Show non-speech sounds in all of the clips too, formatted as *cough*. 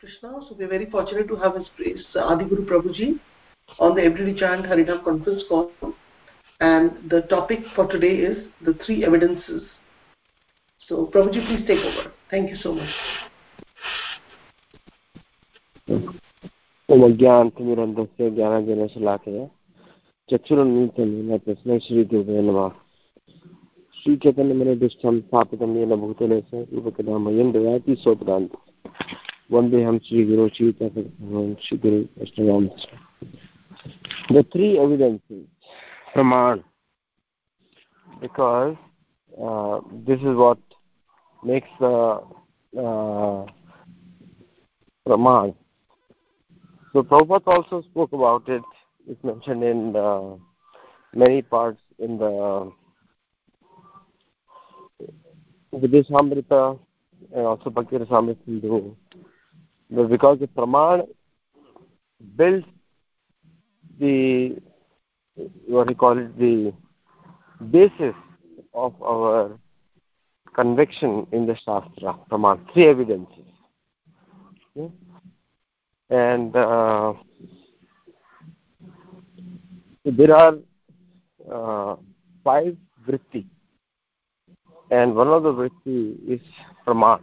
Krishna. So we're very fortunate to have His Grace Adi Guru Prabhuji on the Everyday Chant Harinam conference call. And the topic for today is the three evidences. So Prabhuji, please take over. Thank you so much. ओमज्ञान्तमिरन्तस्य ज्ञानजनशलाकया चक्षुरुन्मीलितं तस्मै श्रीदेवे नमः श्रीचैतन्यमनिदिष्टं स्थापितं येन भूतले स रूपकदामयं ददाति Vandeham Sri Guru Sri Guru The three evidences, Praman, because uh, this is what makes the uh, Praman. So Prabhupada also spoke about it. It's mentioned in uh, many parts in the Vidishamrita and also Bhakti Rasamrita Sindhu. Because the Praman builds the what we call it the basis of our conviction in the Shastra, Praman, three evidences. Okay? And uh, there are uh, five vritti, and one of the vritti is Praman.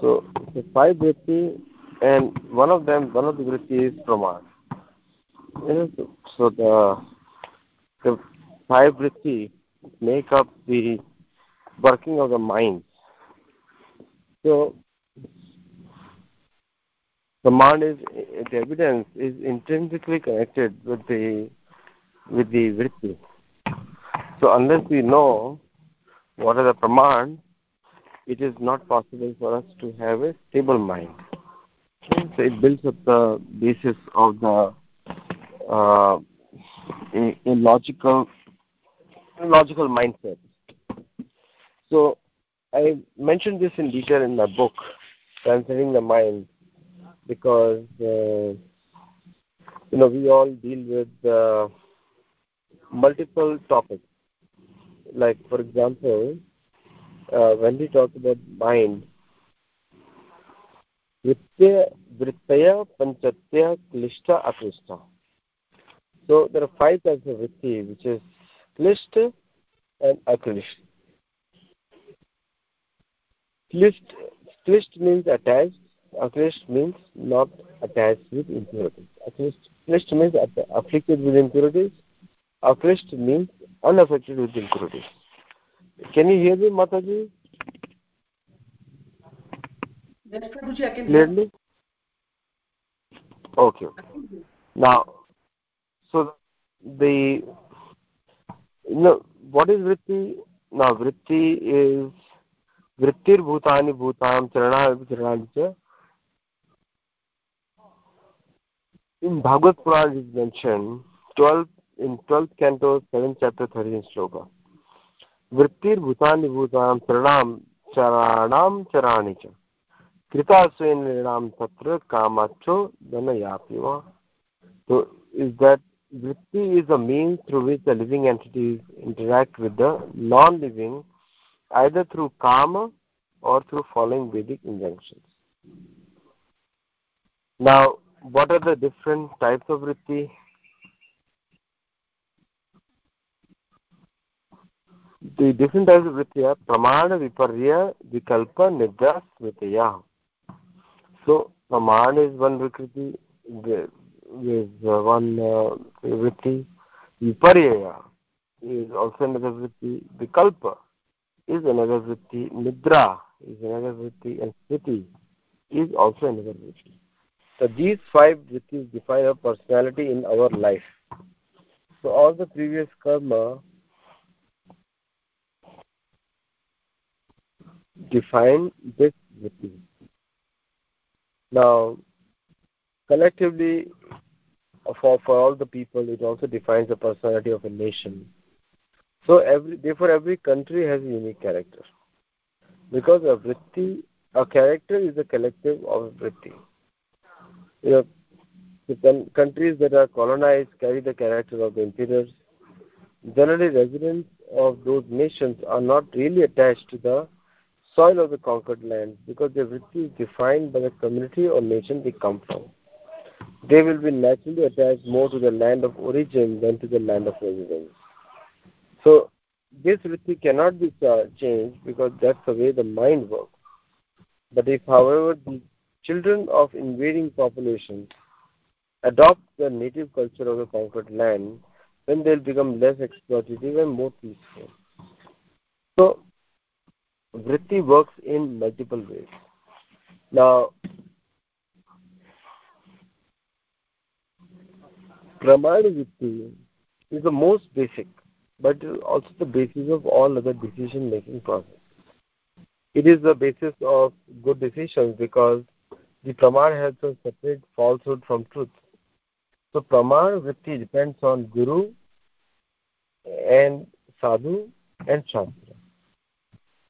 So, the five vritti, and one of them, one of the vritti is Praman. So the the five vritti make up the working of the mind. So the mind is the evidence is intrinsically connected with the with the vritti. So unless we know what are the praman, it is not possible for us to have a stable mind. So it builds up the basis of the uh, logical logical mindset. So I mentioned this in detail in my book, Transcending the Mind, because uh, you know we all deal with uh, multiple topics. Like for example, uh, when we talk about mind, Vrittaya, Vrittaya Panchatya Klishta Aklishta. So there are five types of vritti, which is Klishta and Aklishta. Klist means attached. Aklisht means not attached with impurities. Aklisht, klist means afflicted with impurities. Aklisht means unaffected with impurities. Can you hear me, Mataji? Yes, Prabhuji, I can Clearly? Okay. Now, so the you know what is vritti? Now, vritti is vrittir bhutani bhutam charana charana in Bhagavad Puran is mentioned 12 in 12th canto 7th chapter 13th sloka vrittir bhutani bhutam charanam charanam charani cha कृताश्रयन निर्णाम तत्र कामाचो धनयापिवा so is that vritti is a means through which the living entities interact with the non-living either through kama or through following Vedic injunctions. Now, what are the different types of vritti? The different types of vritti are pramana, viparya, vikalpa, nidra, smritaya. So, pramana is one vritti, is one uh, vritti. Viparya is also another vritti. Vikalpa is another vritti, nidra is another vritti, and smriti is also another vritti. So these five vrittis define our personality in our life. So all the previous karma define this vritti. Now, collectively, for, for all the people, it also defines the personality of a nation so every, therefore, every country has a unique character. Because a vritti, a character is a collective of vritti. You know, the countries that are colonized carry the character of the emperors. Generally, residents of those nations are not really attached to the soil of the conquered land because their vritti is defined by the community or nation they come from. They will be naturally attached more to the land of origin than to the land of residence. So this vritti cannot be changed because that's the way the mind works. But if, however, the children of invading populations adopt the native culture of the conquered land, then they'll become less exploitative and more peaceful. So, vritti works in multiple ways. Now, pramana vritti is the most basic, but also the basis of all other decision making process. It is the basis of good decisions because the pramana helps us separate falsehood from truth. So pramana vritti depends on guru and sadhu and shastra.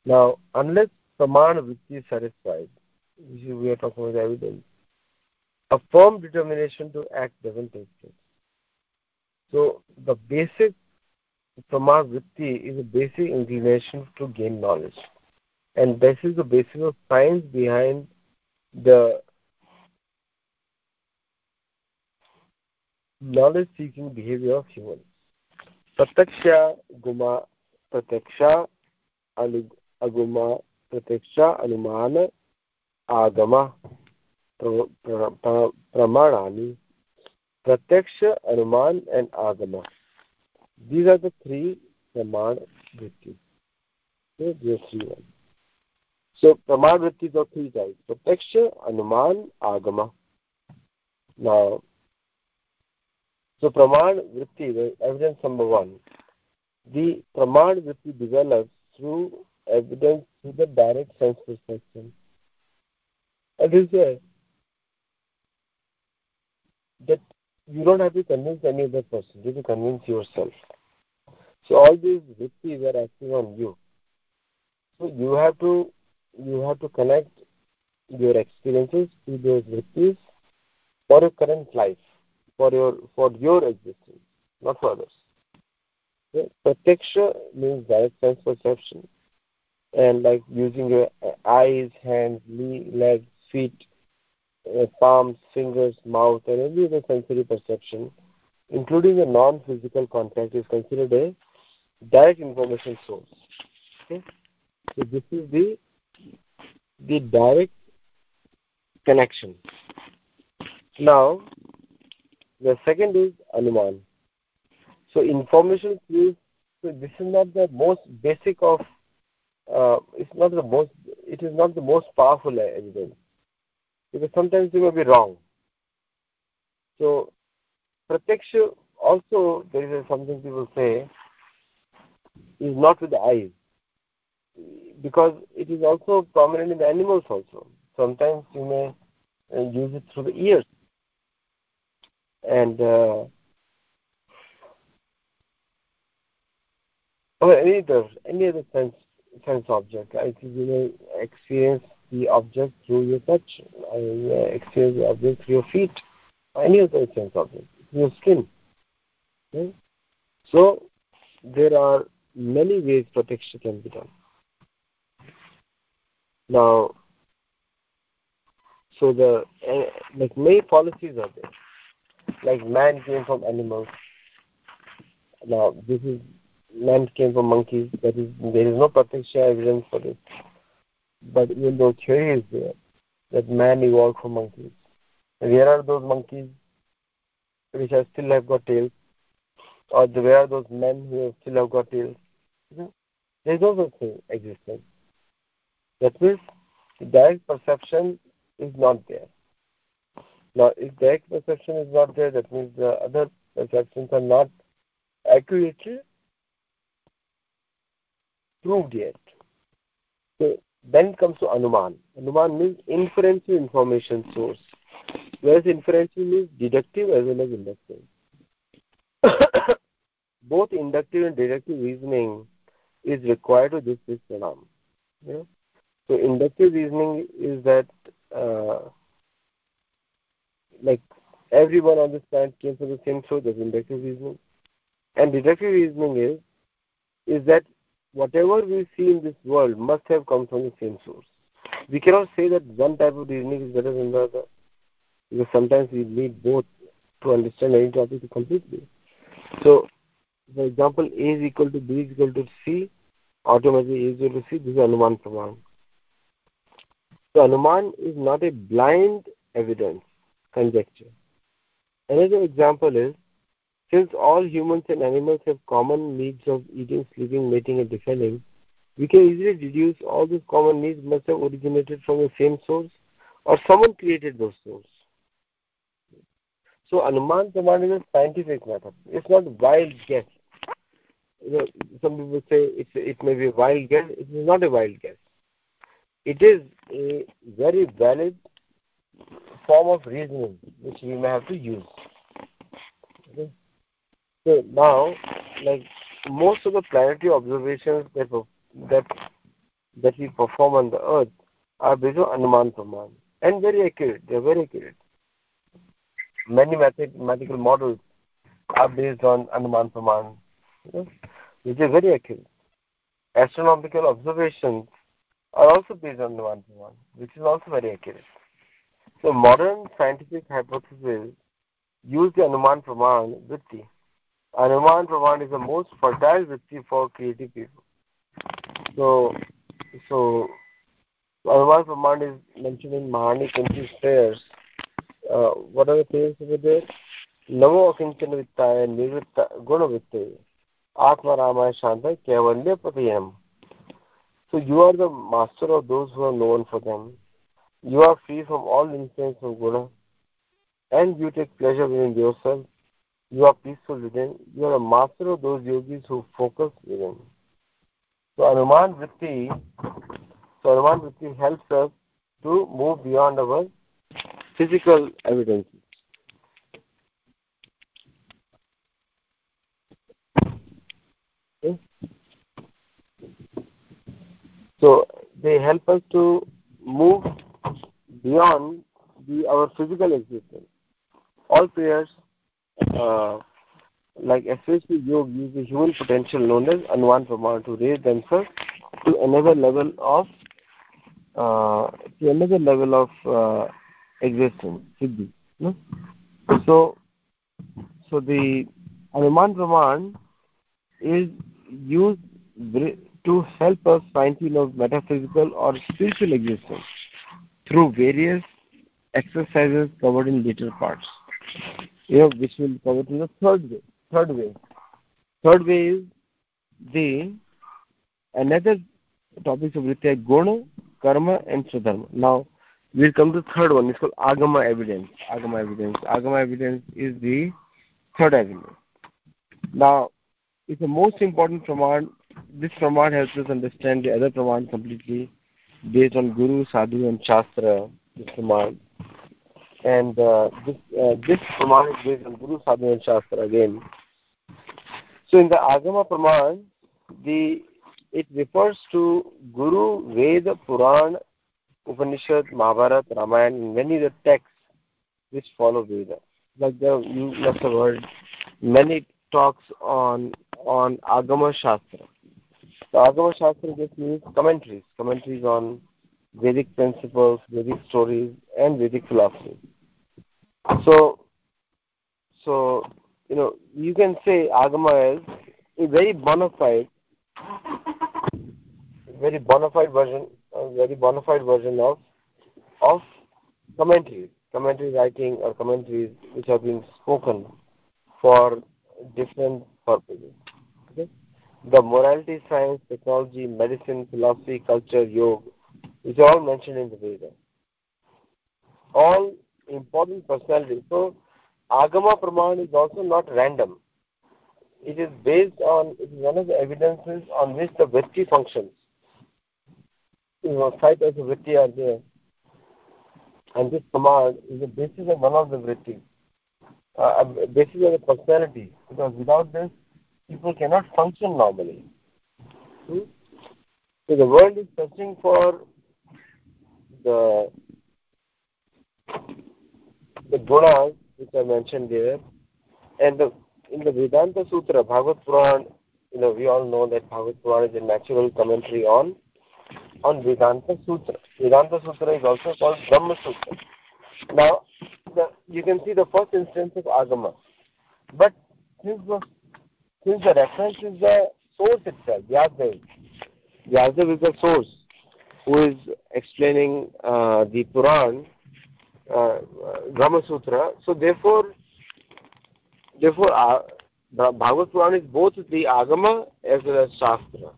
Now, unless pramana vritti is satisfied, which we are talking about evidence, a firm determination to act doesn't take place. So the basic pramana vritti is a basic inclination to gain knowledge. And this is the basis of science behind the knowledge seeking behavior of humans. Prataksha Guma Prataksha Aguma Prataksha Anumana Agama Pramanani Prataksha Anuman and Agama. These are the three Praman Vritti. Okay, these three ones. So Praman Vrittis are three types. Prataksha, Anuman, Agama. Now so Praman Vritti, the evidence number one. The Praman Vritti develops through evidence through the direct sense perception. And is there that you don't have to convince any other person, you have to convince yourself. So all these vrittis are acting on you. So you have to you have to connect your experiences to those vrittis for your current life for your for your existence, not for others. Okay? Prataksha means direct sense perception, and like using your eyes, hands, knee, legs, feet, uh, palms, fingers, mouth, and every other sensory perception, including a non-physical contact, is considered a direct information source. Okay? So this is the the direct connection. Now, the second is Anuman. So information clues. So this is not the most basic of. Uh, it's not the most. It is not the most powerful evidence because sometimes they may be wrong. So prataksha also there is something people say is not with the eyes because it is also prominent in the animals also. Sometimes you may uh, use it through the ears and uh, or any other any other sense sense object. Right? You may experience the object through your touch, you may experience the object through your feet, or any other sense object, your skin. Okay? So there are many ways for Prataksha can be done. Now, so the uh, like many policies are there like man came from animals. Now this is man came from monkeys. That is there is no practical evidence for this. But even though theory is there that man evolved from monkeys. And where are those monkeys which have still have got tails? Or where are those men who still have got tails? There is no such thing existence. That means direct perception is not there. Now, if direct perception is not there, that means the other perceptions are not accurately proved yet. So then comes to Anuman. Anuman means inferential information source, whereas inferential means deductive as well as inductive. *coughs* Both inductive and deductive reasoning is required to this this praman. So inductive reasoning is that uh, like everyone on this planet came from the same source, that's inductive reasoning. And deductive reasoning is is that whatever we see in this world must have come from the same source. We cannot say that one type of reasoning is better than the other, because sometimes we need both to understand any topic completely. So, for example, A is equal to B is equal to C, automatically A is equal to C, this is Anuman Praman. So, Anuman is not a blind evidence, conjecture. Another example is since all humans and animals have common needs of eating, sleeping, mating, and defending, we can easily deduce all these common needs must have originated from the same source or someone created those sources. So Anuman Praman is a scientific method. It's not wild guess. You know, some people say it's, it may be a wild guess. It is not a wild guess. It is a very valid form of reasoning which we may have to use. Okay? So now, like most of the planetary observations that that that we perform on the Earth are based on Anuman Praman and very accurate. They are very accurate. Many mathematical models are based on Anuman Praman, which is very accurate. Astronomical observations are also based on Anuman Praman, which is also very accurate. So modern scientific hypotheses use the Anuman Praman Anuman Praman is the most fertile vritti for creative people. So, so Anuman Praman is mentioned in Maharani Kunti's prayers. Uh, what are the prayers over there? Namo Akinchana Vittaya Nivritta Guna Vittaya Atma Ramaya Shanta Kevalya Patayam. So you are the master of those who are known for them. You are free from all influence of Guna and you take pleasure within yourself you are peaceful within. You are a master of those yogis who focus within. So Anuman Vritti, so Anuman Vritti helps us to move beyond our physical. Okay? So they help us to move beyond the, our physical existence. All prayers uh, like especially yoga use the human potential known as Anuman Praman to raise themselves to another level of uh, to another level of uh, existence, siddhi. No? So, so the Anuman Praman is used to help us find tune of metaphysical or spiritual existence through various exercises covered in later parts you know, which will cover in the third way. Third way. Third way is the another topics of Ritya Guna, Karma, and Swadharma. Now, we'll come to third one. It's called Agama evidence. Agama evidence. Agama evidence is the third avenue. Now, it's the most important praman. This praman helps us understand the other praman completely based on Guru, Sadhu, and Shastra. This praman and uh, this uh, this praman is based on Guru Sadhu and Shastra again. So in the Agama Praman, the it refers to Guru, Veda, Puran, Upanishad, Mahabharata, Ramayana, and many the texts which follow Veda. Like the, you must have heard many talks on on Agama Shastra. The Agama Shastra just means commentaries, commentaries on Vedic principles, Vedic stories, and Vedic philosophy. So, so you know, you can say Agama is a very bona fide, very bona fide version, a very bona fide version of of commentaries, commentary writing or commentaries which have been spoken for different purposes. Okay? The morality, science, technology, medicine, philosophy, culture, yoga, is all mentioned in the Veda. All important personality. So, Agama Praman is also not random. It is based on, it is one of the evidences on which the vritti functions. You know, five types of vritti are there. And this command is the basis of one of the vritti, uh, basis of the personality. Because without this, people cannot function normally. Hmm? So the world is searching for the the gunas which are mentioned there, and the, in the Vedanta Sutra, Bhagavad Puran, you know, we all know that Bhagavad Purana is a natural commentary on on Vedanta Sutra. Vedanta Sutra is also called Brahma Sutra. Now, the, you can see the first instance of Agama. But since the, since the reference is the source itself, Vyasadeva, Vyasadeva is the source who is explaining uh, the Puran, uh, Brahma Sutra. So therefore, therefore, uh, Bhagavad Puran is both the Agama as well as Shastra,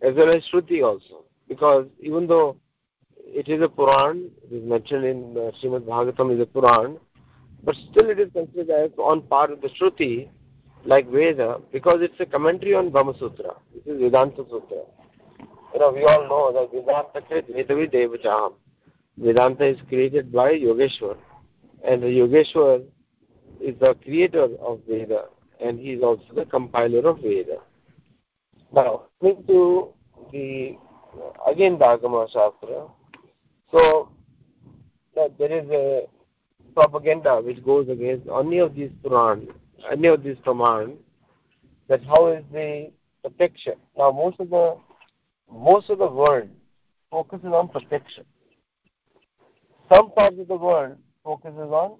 as well as Shruti also. Because even though it is a Puran, it is mentioned in uh, Srimad Bhagavatam is a Puran, but still it is considered as on par with the Shruti, like Veda, because it's a commentary on Brahma Sutra. This is Vedanta Sutra. You know, we all know that Vedanta Vedavi Devachaham. Vedanta is created by Yogeshwar, and Yogeshwar is the creator of Veda, and he is also the compiler of Veda. Now, coming to the again the Agama Shastra, so there is a propaganda which goes against any of these Puran, any of these Praman, that how is the Prataksha. Now most of the most of the world focuses on Prataksha. Some parts of the world focuses on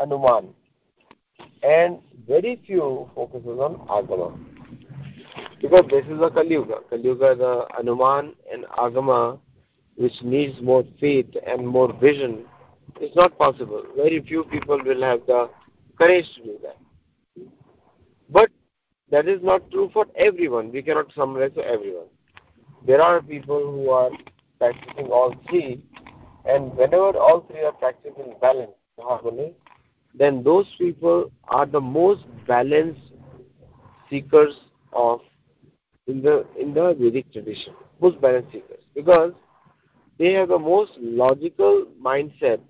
Anuman. And very few focuses on Agama. Because this is a Kali Yuga. Kali Yuga, the Anuman and Agama, which needs more faith and more vision, is not possible. Very few people will have the courage to do that. But that is not true for everyone. We cannot summarize for everyone. There are people who are practicing all three, and whenever all three are practiced in balance, harmony, then those people are the most balanced seekers of in the in the Vedic tradition, most balanced seekers, because they have the most logical mindset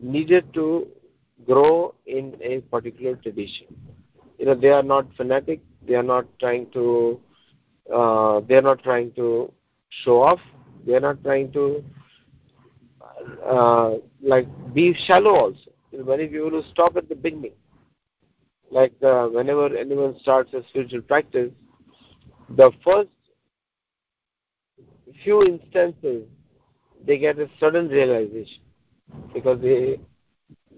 needed to grow in a particular tradition. You know, they are not fanatic. They are not trying to. Uh, they are not trying to show off. They are not trying to uh, like be shallow also many people stop at the beginning. Like uh, whenever anyone starts a spiritual practice, the first few instances they get a sudden realization because they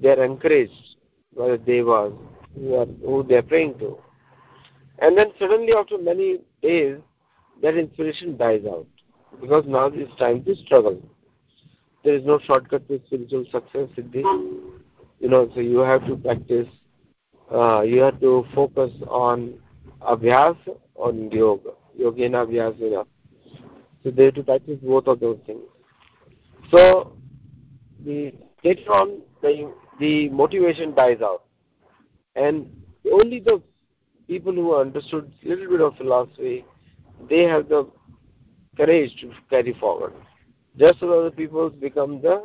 they are encouraged by the devas who are who they are praying to, and then suddenly after many days that inspiration dies out because now it's time to struggle. There is no shortcut to spiritual success, Siddhi you know, so you have to practice, uh, you have to focus on abhyas on yoga, yogena abhyasena. So they have to practice both of those things. So the later on the the motivation dies out, and only the people who understood a little bit of philosophy, they have the courage to carry forward. Just so other people become the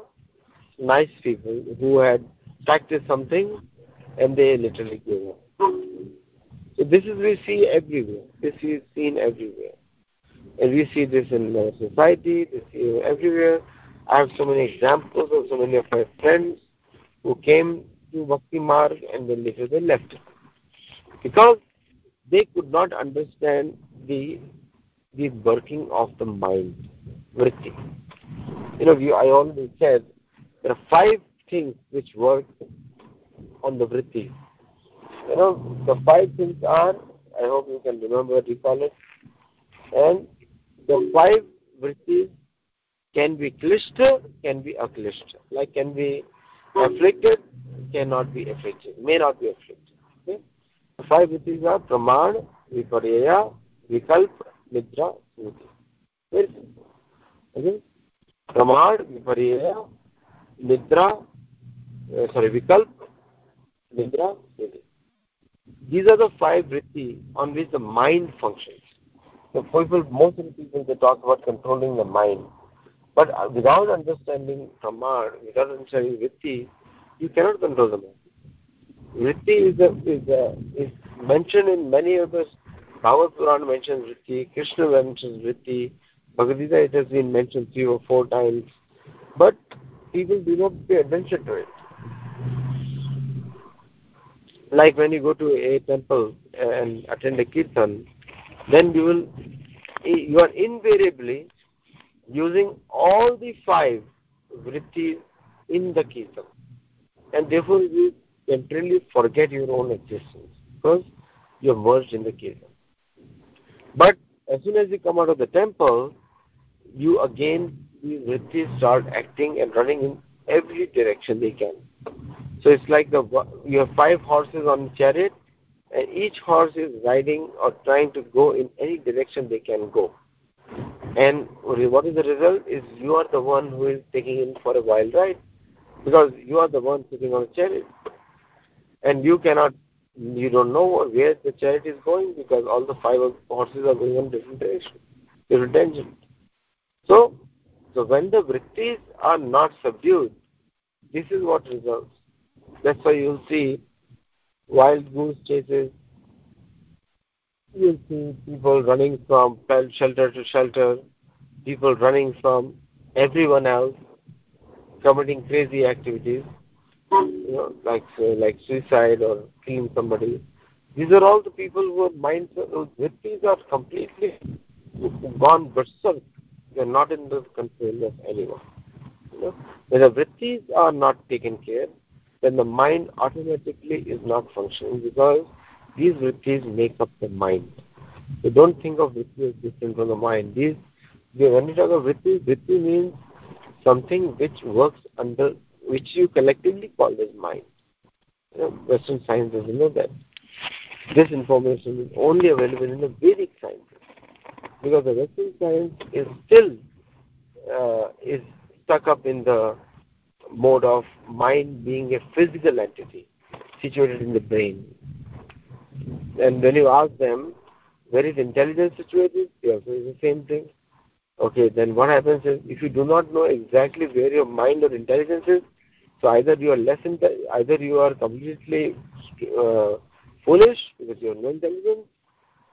nice people who had practiced something and they literally gave up. So this is we see everywhere. This is seen everywhere. And we see this in our society, this is everywhere. I have so many examples of so many of my friends who came to Bhakti Marg and then later they left. Because they could not understand the the working of the mind, vritti. You know, I already said there are five things which work on the vritti. You know, the five things are, I hope you can remember, recall it, and the five vrittis can be klishta, can be aklishta. Like can be afflicted, cannot be afflicted, may not be afflicted. Okay? The five vrittis are praman, viparya, vikalp, nidra, smriti. Very simple. Okay? Viparya, nidra, uh, sorry, Vikalp, Nidra, These are the five vritti on which the mind functions. So people, most of the people, they talk about controlling the mind. But uh, without understanding Brahman, without understanding vritti, you cannot control the mind. Vritti is, a, is, a, is mentioned in many of the Bhagavad Puran mentions vritti, Krishna mentions vritti, Bhagavad it has been mentioned three or four times. But people do not pay attention to it like when you go to a temple uh, and attend a kirtan, then you will you are invariably using all the five vrittis in the kirtan. And therefore you temporarily forget your own existence because you are merged in the kirtan. But as soon as you come out of the temple, you again, the vrittis start acting and running in every direction they can. So it's like the you have five horses on a chariot, and each horse is riding or trying to go in any direction they can go. And what is the result? Is you are the one who is taking in for a wild ride because you are the one sitting on a chariot, and you cannot, you don't know where the chariot is going because all the five horses are going in different directions, different tangents. So, so when the vrittis are not subdued, this is what results. That's why you'll see wild goose chases. You'll see people running from shelter to shelter, people running from everyone else, committing crazy activities, you know, like like suicide or killing somebody. These are all the people who are minds, vrittis are completely gone berserk. They're not in the control of anyone. You know? When the vrittis are not taken care, then the mind automatically is not functioning because these vrittis make up the mind. So don't think of vritti as different from the mind. These, when you talk of vritti, vritti means something which works under, which you collectively call as mind. You know, Western science doesn't know that. This information is only available in the Vedic science because the Western science is still uh, is stuck up in the mode of mind being a physical entity situated in the brain. And when you ask them, where is intelligence situated? They say the same thing. Okay, then what happens is if you do not know exactly where your mind or intelligence is, so either you are less inte- either you are completely uh, foolish because you have no intelligence,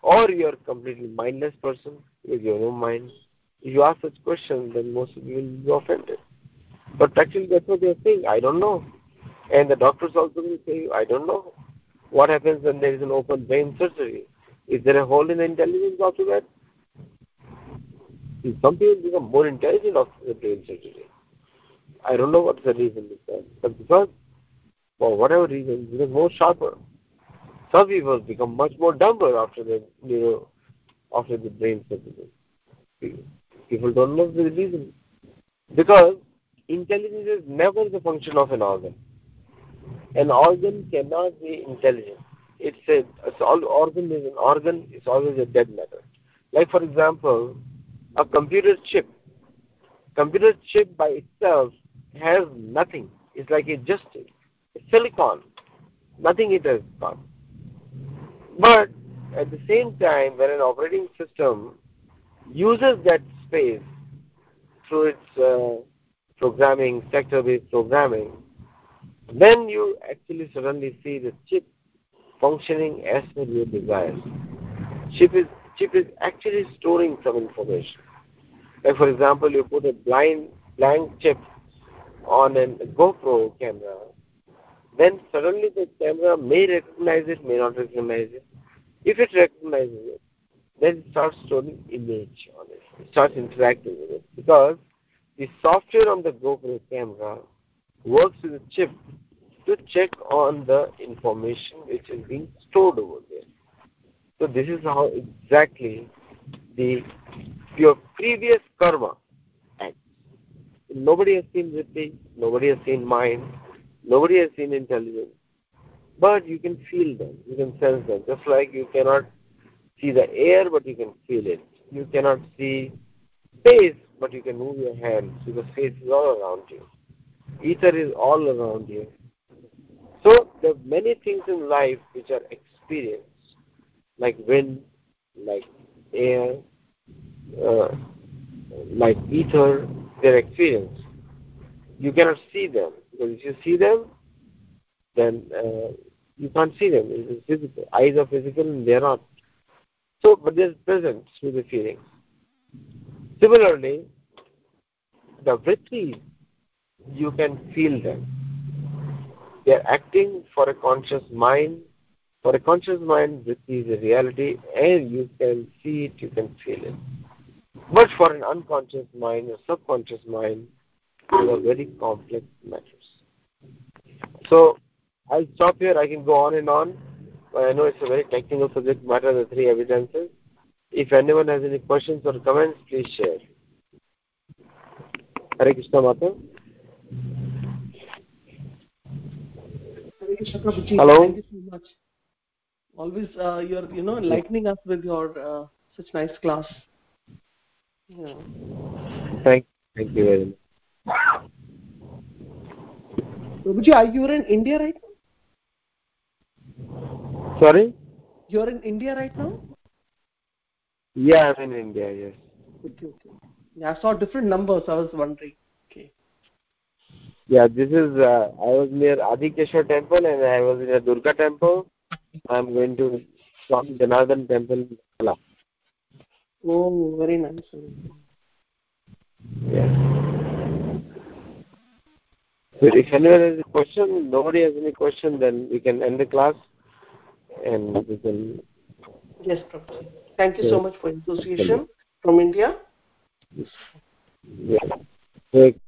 or you are completely mindless person with your no mind. If you ask such questions, then most of you will be offended. But actually, that's what they're saying. I don't know. And the doctors also will say, I don't know. What happens when there is an open brain surgery? Is there a hole in the intelligence after that? Some people become more intelligent after the brain surgery. I don't know what the reason. But because, for whatever reason, become more sharper. Some people become much more dumber after the you know after the brain surgery. People don't know the reason. Because intelligence is never the function of an organ. An organ cannot be intelligent. It's a it's all organ is an organ, it's always a dead matter. Like for example, a computer chip. Computer chip by itself has nothing. It's like a just silicon. Nothing it has got. But at the same time, when an operating system uses that space through its uh, programming, sector-based programming, then you actually suddenly see the chip functioning as per your desires. Chip is chip is actually storing some information. Like for example, you put a blind blank chip on a GoPro camera, then suddenly the camera may recognize it, may not recognize it. If it recognizes it, then it starts storing image on it. It starts interacting with it because the software on the GoPro camera works with the chip to check on the information which is being stored over there. So this is how exactly the your previous karma acts. Nobody has seen Vritti, nobody has seen mind, nobody has seen intelligence. But you can feel them, you can sense them. Just like you cannot see the air, but you can feel it. You cannot see space, but you can move your hands because space is all around you. Ether is all around you. So there are many things in life which are experienced, like wind, like air, uh, like ether, they're experienced. You cannot see them because if you see them, then uh, you can't see them. It is physical. Eyes are physical and they are not. So, but they're present through the feelings. Similarly, the vrittis, you can feel them. They are acting for a conscious mind For a conscious mind, vritti is a reality and you can see it, you can feel it. But for an unconscious mind or subconscious mind, these are very complex matters. So I'll stop here. I can go on and on. But I know it's a very technical subject matter, the three evidences. If anyone has any questions or comments, please share. Hare Krishna Mata. Hare Krishna Prabhuji. Hello. Thank you so much. Always, uh, you're you know enlightening us with your uh, such nice class. Yeah. Thank, thank you very much. Prabhuji, are you in India right now? Sorry? You're in India right now? Yeah, I'm in India, yes. Okay, okay. Yeah, I saw different numbers. I was wondering. Okay. Yeah, this is, uh, I was near Adikeshwar temple and I was in a Durga temple. I'm going to Swami Janardhan temple in Kerala. Oh, very nice. very nice. Yeah. If anyone has a question, nobody has any question, then we can end the class and we can. Yes, Prabhuji. Thank you so much for association from India. Yeah. So